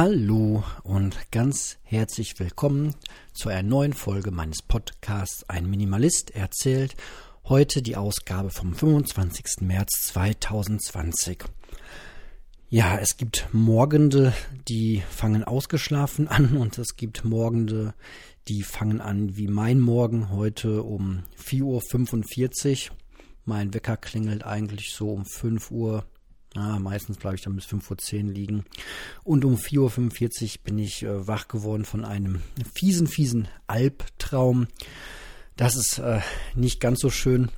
Hallo und ganz herzlich willkommen zu einer neuen Folge meines Podcasts Ein Minimalist erzählt. Heute die Ausgabe vom 25. März 2020. Ja, es gibt Morgende, die fangen ausgeschlafen an und es gibt Morgende, die fangen an wie mein Morgen heute um 4.45 Uhr. Mein Wecker klingelt eigentlich so um 5 Uhr Ah, meistens bleibe ich dann bis 5.10 Uhr liegen. Und um 4.45 Uhr bin ich äh, wach geworden von einem fiesen, fiesen Albtraum. Das ist äh, nicht ganz so schön.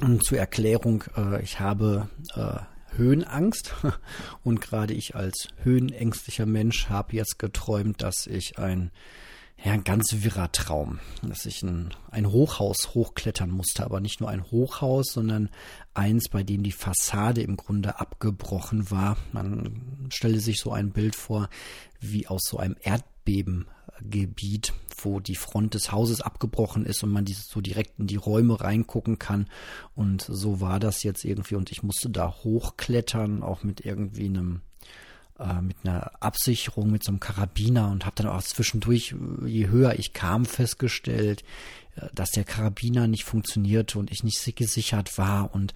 Und zur Erklärung, äh, ich habe äh, Höhenangst und gerade ich als höhenängstlicher Mensch habe jetzt geträumt, dass ich ein ja, ein ganz wirrer Traum, dass ich ein, ein Hochhaus hochklettern musste, aber nicht nur ein Hochhaus, sondern eins, bei dem die Fassade im Grunde abgebrochen war. Man stelle sich so ein Bild vor, wie aus so einem Erdbebengebiet, wo die Front des Hauses abgebrochen ist und man so direkt in die Räume reingucken kann. Und so war das jetzt irgendwie und ich musste da hochklettern, auch mit irgendwie einem äh, mit einer Absicherung, mit so einem Karabiner und habe dann auch zwischendurch, je höher ich kam, festgestellt, äh, dass der Karabiner nicht funktionierte und ich nicht gesichert war und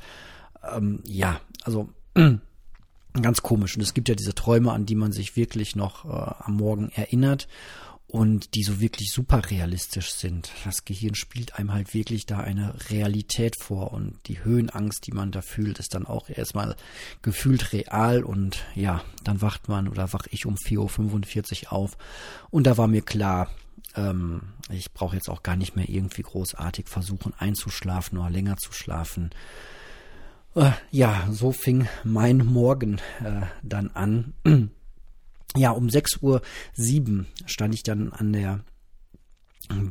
ähm, ja, also ganz komisch. Und es gibt ja diese Träume, an die man sich wirklich noch äh, am Morgen erinnert und die so wirklich super realistisch sind. Das Gehirn spielt einem halt wirklich da eine Realität vor und die Höhenangst, die man da fühlt, ist dann auch erstmal gefühlt real und ja, dann wacht man oder wach ich um 4.45 Uhr auf und da war mir klar, ähm, ich brauche jetzt auch gar nicht mehr irgendwie großartig versuchen einzuschlafen oder länger zu schlafen. Äh, ja, so fing mein Morgen äh, dann an ja, um 6 Uhr stand ich dann an der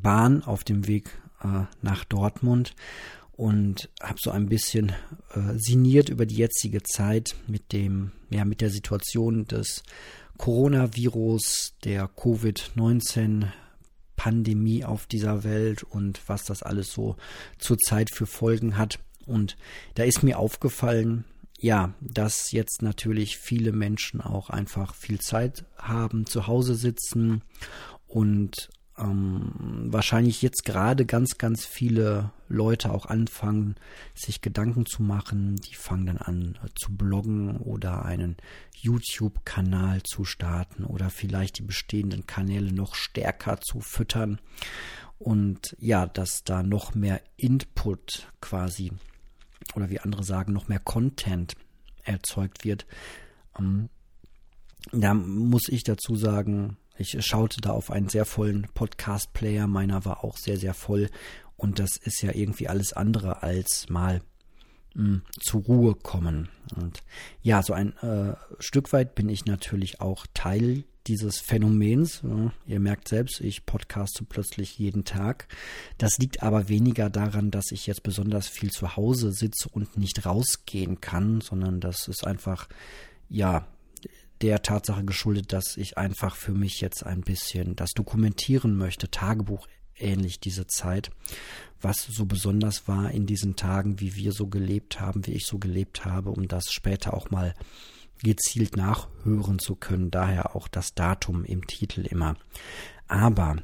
Bahn auf dem Weg äh, nach Dortmund und habe so ein bisschen äh, sinniert über die jetzige Zeit mit dem, ja, mit der Situation des Coronavirus, der Covid-19 Pandemie auf dieser Welt und was das alles so zurzeit für Folgen hat. Und da ist mir aufgefallen, ja, dass jetzt natürlich viele Menschen auch einfach viel Zeit haben, zu Hause sitzen und ähm, wahrscheinlich jetzt gerade ganz, ganz viele Leute auch anfangen, sich Gedanken zu machen. Die fangen dann an äh, zu bloggen oder einen YouTube-Kanal zu starten oder vielleicht die bestehenden Kanäle noch stärker zu füttern. Und ja, dass da noch mehr Input quasi oder wie andere sagen, noch mehr Content erzeugt wird. Ähm, da muss ich dazu sagen, ich schaute da auf einen sehr vollen Podcast-Player. Meiner war auch sehr, sehr voll. Und das ist ja irgendwie alles andere als mal mh, zur Ruhe kommen. Und ja, so ein äh, Stück weit bin ich natürlich auch Teil dieses Phänomens. Ihr merkt selbst, ich podcaste plötzlich jeden Tag. Das liegt aber weniger daran, dass ich jetzt besonders viel zu Hause sitze und nicht rausgehen kann, sondern das ist einfach, ja, der Tatsache geschuldet, dass ich einfach für mich jetzt ein bisschen das dokumentieren möchte, Tagebuch ähnlich diese Zeit, was so besonders war in diesen Tagen, wie wir so gelebt haben, wie ich so gelebt habe, um das später auch mal gezielt nachhören zu können. Daher auch das Datum im Titel immer. Aber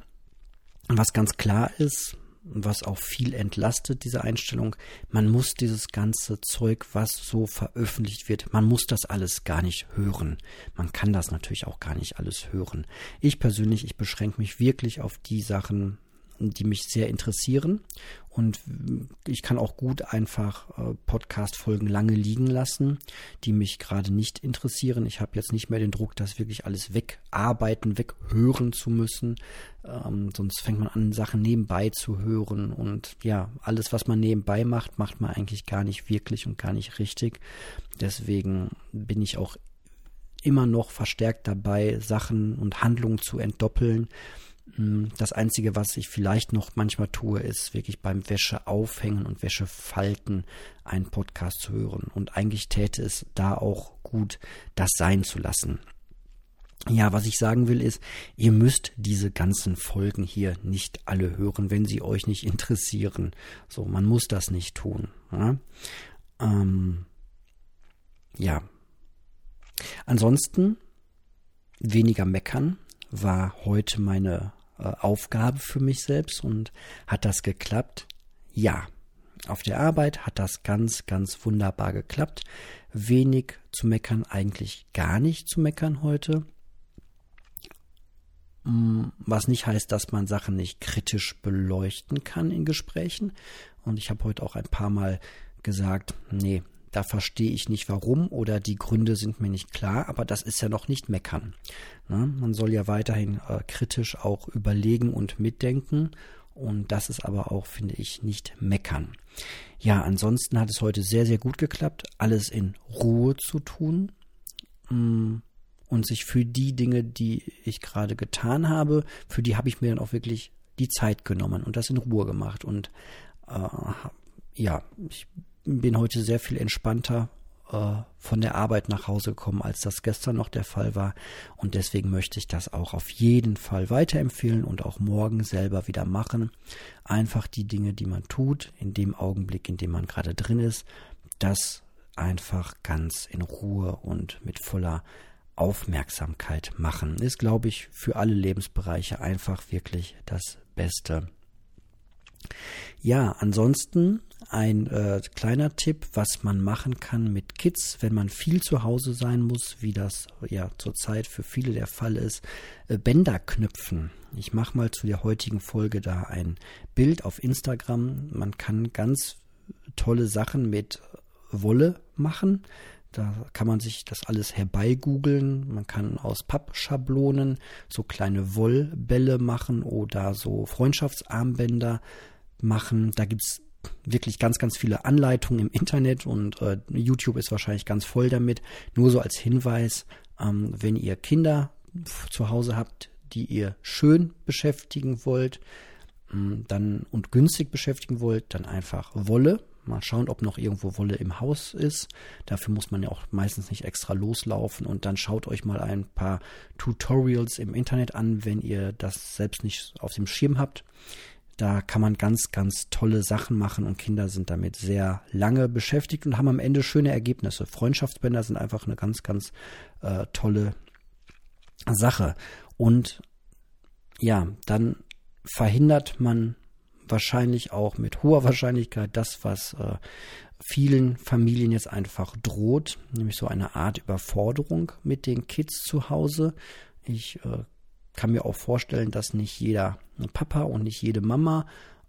was ganz klar ist, was auch viel entlastet, diese Einstellung, man muss dieses ganze Zeug, was so veröffentlicht wird, man muss das alles gar nicht hören. Man kann das natürlich auch gar nicht alles hören. Ich persönlich, ich beschränke mich wirklich auf die Sachen, die mich sehr interessieren. Und ich kann auch gut einfach äh, Podcast-Folgen lange liegen lassen, die mich gerade nicht interessieren. Ich habe jetzt nicht mehr den Druck, das wirklich alles wegarbeiten, weghören zu müssen. Ähm, sonst fängt man an, Sachen nebenbei zu hören. Und ja, alles, was man nebenbei macht, macht man eigentlich gar nicht wirklich und gar nicht richtig. Deswegen bin ich auch immer noch verstärkt dabei, Sachen und Handlungen zu entdoppeln das Einzige, was ich vielleicht noch manchmal tue, ist wirklich beim Wäsche aufhängen und Wäsche falten einen Podcast zu hören. Und eigentlich täte es da auch gut, das sein zu lassen. Ja, was ich sagen will ist, ihr müsst diese ganzen Folgen hier nicht alle hören, wenn sie euch nicht interessieren. So, man muss das nicht tun. Ja. Ähm, ja. Ansonsten weniger meckern war heute meine äh, Aufgabe für mich selbst und hat das geklappt? Ja. Auf der Arbeit hat das ganz, ganz wunderbar geklappt. Wenig zu meckern, eigentlich gar nicht zu meckern heute. Mm, was nicht heißt, dass man Sachen nicht kritisch beleuchten kann in Gesprächen. Und ich habe heute auch ein paar Mal gesagt, nee, da verstehe ich nicht warum oder die Gründe sind mir nicht klar, aber das ist ja noch nicht meckern. Ne? Man soll ja weiterhin äh, kritisch auch überlegen und mitdenken und das ist aber auch, finde ich, nicht meckern. Ja, ansonsten hat es heute sehr, sehr gut geklappt, alles in Ruhe zu tun mm, und sich für die Dinge, die ich gerade getan habe, für die habe ich mir dann auch wirklich die Zeit genommen und das in Ruhe gemacht und äh, ja, ich bin heute sehr viel entspannter äh, von der Arbeit nach Hause gekommen, als das gestern noch der Fall war. Und deswegen möchte ich das auch auf jeden Fall weiterempfehlen und auch morgen selber wieder machen. Einfach die Dinge, die man tut, in dem Augenblick, in dem man gerade drin ist, das einfach ganz in Ruhe und mit voller Aufmerksamkeit machen. Ist, glaube ich, für alle Lebensbereiche einfach wirklich das Beste. Ja, ansonsten ein äh, kleiner Tipp, was man machen kann mit Kids, wenn man viel zu Hause sein muss, wie das ja zurzeit für viele der Fall ist, äh, Bänder knüpfen. Ich mache mal zu der heutigen Folge da ein Bild auf Instagram. Man kann ganz tolle Sachen mit Wolle machen. Da kann man sich das alles herbeigoogeln. Man kann aus Pappschablonen so kleine Wollbälle machen oder so Freundschaftsarmbänder machen. Da gibt es wirklich ganz, ganz viele Anleitungen im Internet und äh, YouTube ist wahrscheinlich ganz voll damit. Nur so als Hinweis, ähm, wenn ihr Kinder zu Hause habt, die ihr schön beschäftigen wollt, ähm, dann und günstig beschäftigen wollt, dann einfach Wolle. Mal schauen, ob noch irgendwo Wolle im Haus ist. Dafür muss man ja auch meistens nicht extra loslaufen. Und dann schaut euch mal ein paar Tutorials im Internet an, wenn ihr das selbst nicht auf dem Schirm habt. Da kann man ganz, ganz tolle Sachen machen und Kinder sind damit sehr lange beschäftigt und haben am Ende schöne Ergebnisse. Freundschaftsbänder sind einfach eine ganz, ganz äh, tolle Sache. Und ja, dann verhindert man wahrscheinlich auch mit hoher Wahrscheinlichkeit das, was äh, vielen Familien jetzt einfach droht, nämlich so eine Art Überforderung mit den Kids zu Hause. Ich äh, kann mir auch vorstellen, dass nicht jeder Papa und nicht jede Mama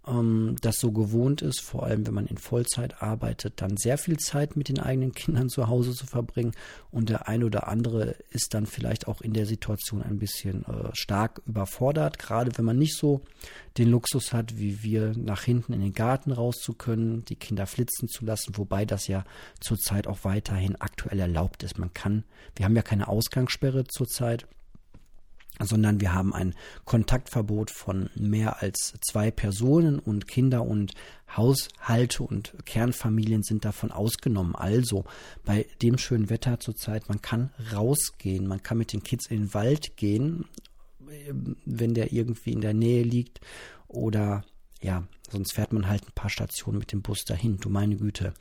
ähm, das so gewohnt ist, vor allem wenn man in Vollzeit arbeitet, dann sehr viel Zeit mit den eigenen Kindern zu Hause zu verbringen. Und der ein oder andere ist dann vielleicht auch in der Situation ein bisschen äh, stark überfordert, gerade wenn man nicht so den Luxus hat, wie wir nach hinten in den Garten raus zu können, die Kinder flitzen zu lassen, wobei das ja zurzeit auch weiterhin aktuell erlaubt ist. Man kann, wir haben ja keine Ausgangssperre zurzeit sondern wir haben ein Kontaktverbot von mehr als zwei Personen und Kinder und Haushalte und Kernfamilien sind davon ausgenommen. Also bei dem schönen Wetter zurzeit, man kann rausgehen, man kann mit den Kids in den Wald gehen, wenn der irgendwie in der Nähe liegt oder ja, sonst fährt man halt ein paar Stationen mit dem Bus dahin. Du meine Güte,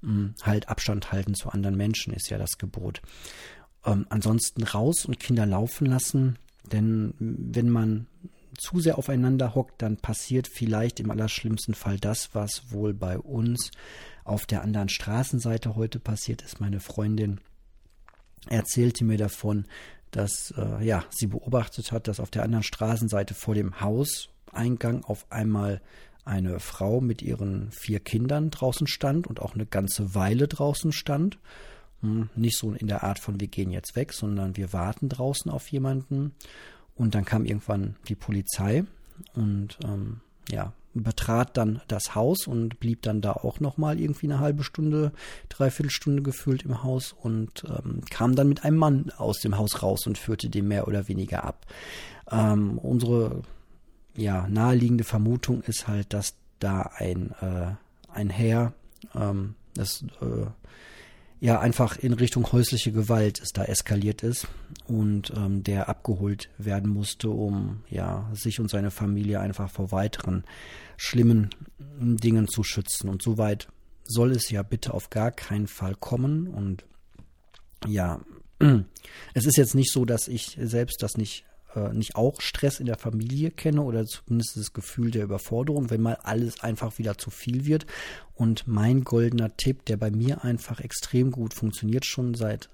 hm, halt Abstand halten zu anderen Menschen ist ja das Gebot. Ähm, ansonsten raus und Kinder laufen lassen, denn wenn man zu sehr aufeinander hockt, dann passiert vielleicht im allerschlimmsten Fall das, was wohl bei uns auf der anderen Straßenseite heute passiert ist. Meine Freundin erzählte mir davon, dass äh, ja, sie beobachtet hat, dass auf der anderen Straßenseite vor dem Hauseingang auf einmal eine Frau mit ihren vier Kindern draußen stand und auch eine ganze Weile draußen stand. Hm, nicht so in der Art von wir gehen jetzt weg, sondern wir warten draußen auf jemanden. Und dann kam irgendwann die Polizei und ähm, ja, betrat dann das Haus und blieb dann da auch nochmal irgendwie eine halbe Stunde, dreiviertel Stunde gefühlt im Haus und ähm, kam dann mit einem Mann aus dem Haus raus und führte den mehr oder weniger ab. Ähm, unsere ja, naheliegende Vermutung ist halt, dass da ein, äh, ein Herr, ähm, das äh, ja einfach in Richtung häusliche Gewalt es da eskaliert ist und ähm, der abgeholt werden musste, um ja sich und seine Familie einfach vor weiteren schlimmen Dingen zu schützen. Und soweit soll es ja bitte auf gar keinen Fall kommen. Und ja, Es ist jetzt nicht so, dass ich selbst das nicht äh, nicht auch Stress in der Familie kenne oder zumindest das Gefühl der Überforderung, wenn mal alles einfach wieder zu viel wird. Und mein goldener Tipp, der bei mir einfach extrem gut funktioniert, schon seit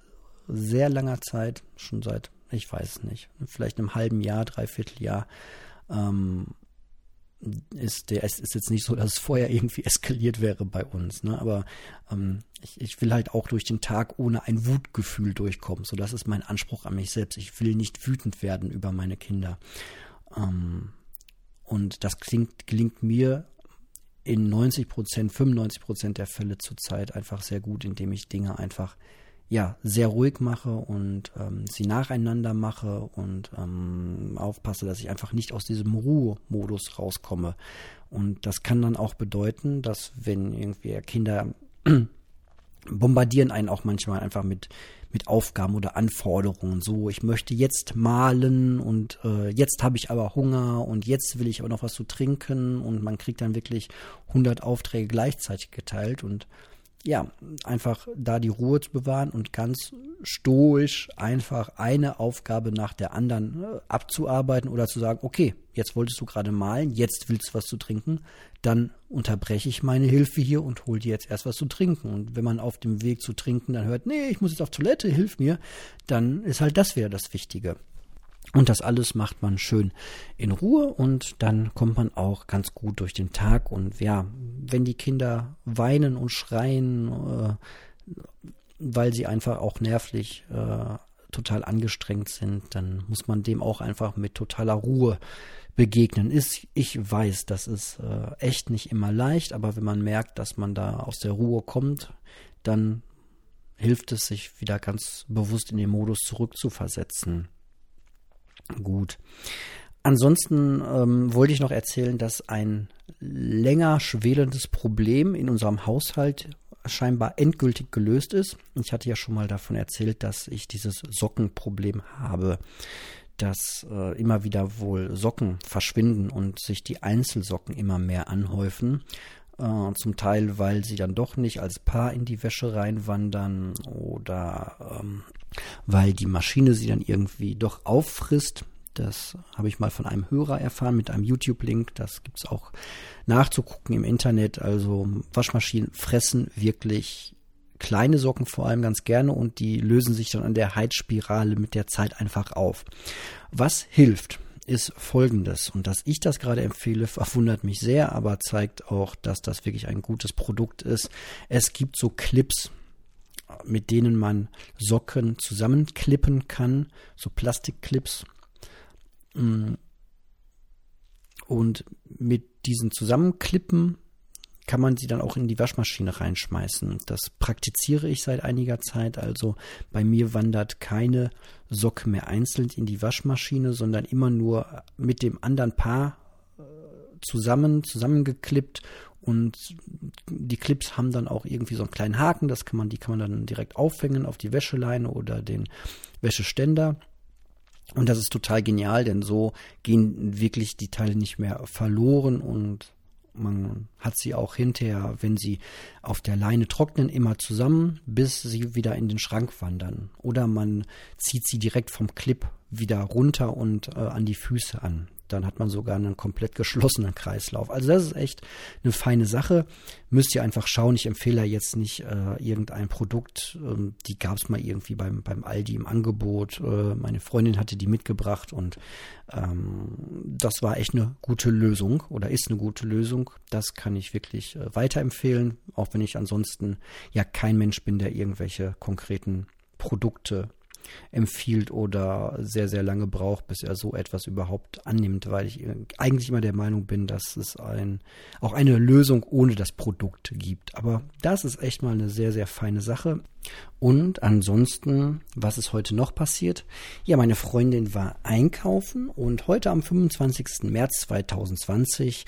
sehr langer Zeit, schon seit, ich weiß es nicht, vielleicht einem halben Jahr, dreiviertel Jahr, ähm, ist der, es ist jetzt nicht so, dass es vorher irgendwie eskaliert wäre bei uns, ne? Aber ähm, ich, ich will halt auch durch den Tag ohne ein Wutgefühl durchkommen. So, das ist mein Anspruch an mich selbst. Ich will nicht wütend werden über meine Kinder. Ähm, und das klingt, gelingt mir in 90 Prozent, 95 Prozent der Fälle zurzeit einfach sehr gut, indem ich Dinge einfach ja, sehr ruhig mache und ähm, sie nacheinander mache und ähm, aufpasse, dass ich einfach nicht aus diesem Ruhemodus rauskomme. Und das kann dann auch bedeuten, dass wenn irgendwie Kinder bombardieren einen auch manchmal einfach mit mit Aufgaben oder Anforderungen. So, ich möchte jetzt malen und äh, jetzt habe ich aber Hunger und jetzt will ich aber noch was zu trinken und man kriegt dann wirklich 100 Aufträge gleichzeitig geteilt und ja, einfach da die Ruhe zu bewahren und ganz stoisch einfach eine Aufgabe nach der anderen äh, abzuarbeiten oder zu sagen, okay, jetzt wolltest du gerade malen, jetzt willst du was zu trinken, dann unterbreche ich meine Hilfe hier und hol dir jetzt erst was zu trinken. Und wenn man auf dem Weg zu trinken dann hört, nee, ich muss jetzt auf Toilette, hilf mir, dann ist halt das wieder das Wichtige. Und das alles macht man schön in Ruhe und dann kommt man auch ganz gut durch den Tag. Und ja, wenn die Kinder weinen und schreien, äh, weil sie einfach auch nervlich äh, total angestrengt sind, dann muss man dem auch einfach mit totaler Ruhe begegnen. Ist, ich weiß, das ist äh, echt nicht immer leicht, aber wenn man merkt, dass man da aus der Ruhe kommt, dann hilft es, sich wieder ganz bewusst in den Modus zurückzuversetzen. Gut. Ansonsten ähm, wollte ich noch erzählen, dass ein länger schwelendes Problem in unserem Haushalt scheinbar endgültig gelöst ist. Ich hatte ja schon mal davon erzählt, dass ich dieses Sockenproblem habe, dass äh, immer wieder wohl Socken verschwinden und sich die Einzelsocken immer mehr anhäufen. Äh, zum Teil, weil sie dann doch nicht als Paar in die Wäsche reinwandern oder ähm, weil die Maschine sie dann irgendwie doch auffrisst. Das habe ich mal von einem Hörer erfahren mit einem YouTube-Link. Das gibt es auch nachzugucken im Internet. Also Waschmaschinen fressen wirklich kleine Socken vor allem ganz gerne und die lösen sich dann an der Heizspirale mit der Zeit einfach auf. Was hilft? Ist folgendes. Und dass ich das gerade empfehle, verwundert mich sehr, aber zeigt auch, dass das wirklich ein gutes Produkt ist. Es gibt so Clips, mit denen man Socken zusammenklippen kann, so Plastikclips. Mm. Und mit diesen Zusammenklippen kann man sie dann auch in die Waschmaschine reinschmeißen. Das praktiziere ich seit einiger Zeit. Also bei mir wandert keine Socke mehr einzeln in die Waschmaschine, sondern immer nur mit dem anderen Paar äh, zusammen, zusammengeklippt und die Clips haben dann auch irgendwie so einen kleinen Haken, das kann man, die kann man dann direkt aufhängen auf die Wäscheleine oder den Wäscheständer. Und das ist total genial, denn so gehen wirklich die Teile nicht mehr verloren und man hat sie auch hinterher, wenn sie auf der Leine trocknen, immer zusammen, bis sie wieder in den Schrank wandern. Oder man zieht sie direkt vom Clip wieder runter und äh, an die Füße an dann hat man sogar einen komplett geschlossenen Kreislauf. Also das ist echt eine feine Sache. Müsst ihr einfach schauen. Ich empfehle jetzt nicht äh, irgendein Produkt. Ähm, die gab es mal irgendwie beim, beim Aldi im Angebot. Äh, meine Freundin hatte die mitgebracht und ähm, das war echt eine gute Lösung oder ist eine gute Lösung. Das kann ich wirklich äh, weiterempfehlen, auch wenn ich ansonsten ja kein Mensch bin, der irgendwelche konkreten Produkte empfiehlt oder sehr, sehr lange braucht, bis er so etwas überhaupt annimmt, weil ich eigentlich immer der Meinung bin, dass es ein, auch eine Lösung ohne das Produkt gibt. Aber das ist echt mal eine sehr, sehr feine Sache. Und ansonsten, was ist heute noch passiert? Ja, meine Freundin war einkaufen und heute am 25. März 2020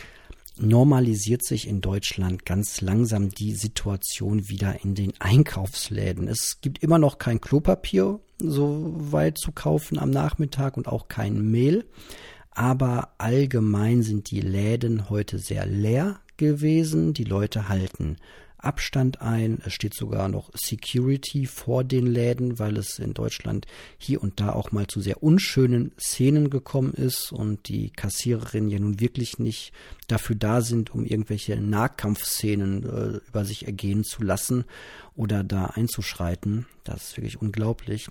normalisiert sich in Deutschland ganz langsam die Situation wieder in den Einkaufsläden. Es gibt immer noch kein Klopapier so weit zu kaufen am Nachmittag und auch kein Mehl. Aber allgemein sind die Läden heute sehr leer gewesen. Die Leute halten Abstand ein. Es steht sogar noch Security vor den Läden, weil es in Deutschland hier und da auch mal zu sehr unschönen Szenen gekommen ist und die Kassiererinnen ja nun wirklich nicht dafür da sind, um irgendwelche Nahkampfszenen äh, über sich ergehen zu lassen oder da einzuschreiten. Das ist wirklich unglaublich.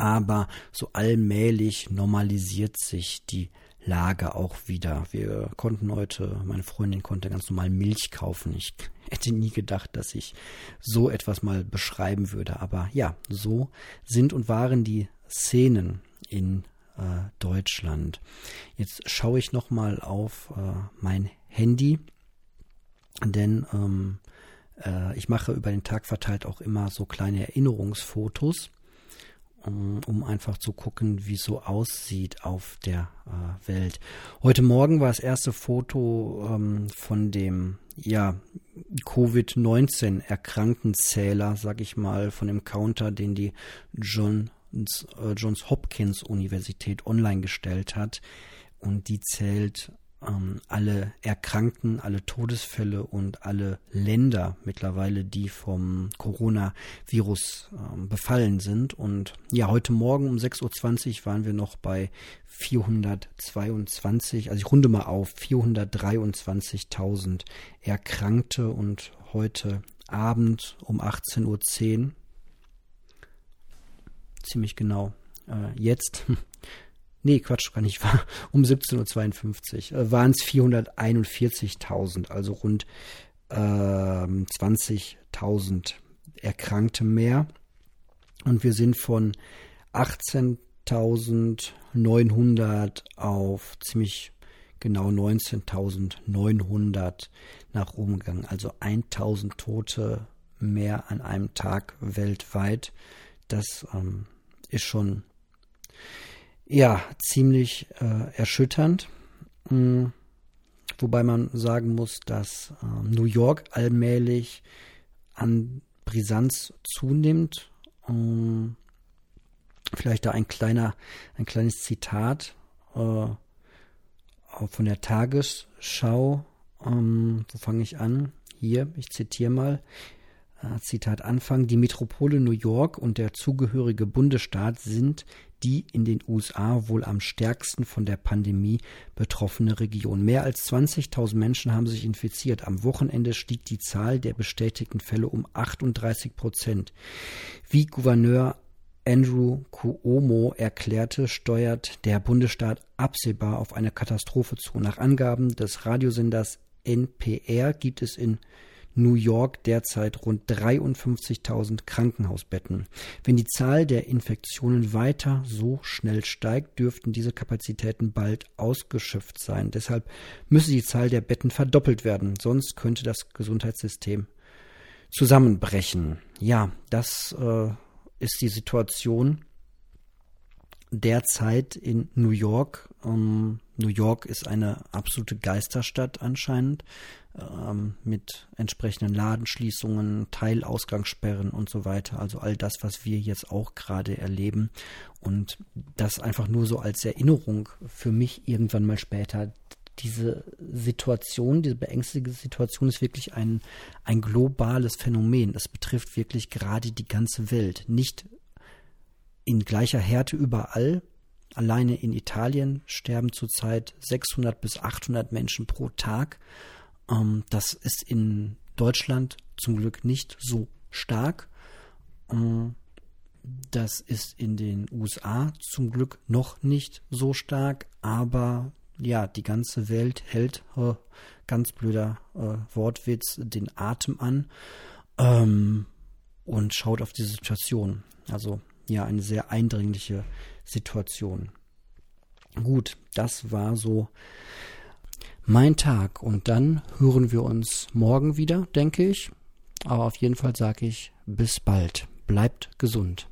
Aber so allmählich normalisiert sich die Lage auch wieder. Wir konnten heute, meine Freundin konnte ganz normal Milch kaufen. Ich hätte nie gedacht, dass ich so etwas mal beschreiben würde. Aber ja, so sind und waren die Szenen in äh, Deutschland. Jetzt schaue ich noch mal auf äh, mein Handy, denn ähm, äh, ich mache über den Tag verteilt auch immer so kleine Erinnerungsfotos um, um einfach zu gucken, wie es so aussieht auf der äh, Welt. Heute Morgen war das erste Foto ähm, von dem ja Covid-19 Erkrankenzähler, sag ich mal, von dem Counter, den die John, äh, Johns Hopkins Universität online gestellt hat. Und die zählt ähm, alle Erkrankten, alle Todesfälle und alle Länder mittlerweile, die vom Coronavirus ähm, befallen sind. Und ja, heute Morgen um 6.20 Uhr waren wir noch bei 422, also ich runde mal auf, 423.000 Erkrankte und heute Abend um 18.10 Uhr, ziemlich genau, äh, jetzt nee, Quatsch, gar nicht wahr, um 17.52 Uhr waren es 441.000, also rund äh, 20.000 Erkrankte mehr. Und wir sind von 18.900 auf ziemlich genau 19.900 nach oben gegangen. Also 1.000 Tote mehr an einem Tag weltweit. Das ähm, ist schon ja, ziemlich äh, erschütternd. Mhm. Wobei man sagen muss, dass äh, New York allmählich an Brisanz zunimmt. Ähm, vielleicht da ein kleiner, ein kleines Zitat äh, von der Tagesschau. Ähm, wo fange ich an? Hier, ich zitiere mal. Äh, Zitat Anfang. Die Metropole New York und der zugehörige Bundesstaat sind die in den USA wohl am stärksten von der Pandemie betroffene Region. Mehr als 20.000 Menschen haben sich infiziert. Am Wochenende stieg die Zahl der bestätigten Fälle um 38 Prozent. Wie Gouverneur Andrew Cuomo erklärte, steuert der Bundesstaat absehbar auf eine Katastrophe zu. Nach Angaben des Radiosenders NPR gibt es in New York derzeit rund 53.000 Krankenhausbetten. Wenn die Zahl der Infektionen weiter so schnell steigt, dürften diese Kapazitäten bald ausgeschöpft sein. Deshalb müsse die Zahl der Betten verdoppelt werden, sonst könnte das Gesundheitssystem zusammenbrechen. Ja, das äh, ist die Situation derzeit in New York. Ähm, New York ist eine absolute Geisterstadt anscheinend ähm, mit entsprechenden Ladenschließungen, Teilausgangssperren und so weiter. Also all das, was wir jetzt auch gerade erleben. Und das einfach nur so als Erinnerung für mich irgendwann mal später. Diese Situation, diese beängstigende Situation ist wirklich ein, ein globales Phänomen. Es betrifft wirklich gerade die ganze Welt. Nicht in gleicher Härte überall. Alleine in Italien sterben zurzeit 600 bis 800 Menschen pro Tag. Ähm, das ist in Deutschland zum Glück nicht so stark. Ähm, das ist in den USA zum Glück noch nicht so stark, aber ja, die ganze Welt hält, äh, ganz blöder äh, Wortwitz, den Atem an ähm, und schaut auf die Situation. Also ja, eine sehr eindringliche Situation. Gut, das war so mein Tag. Und dann hören wir uns morgen wieder, denke ich. Aber auf jeden Fall sage ich bis bald. Bleibt gesund.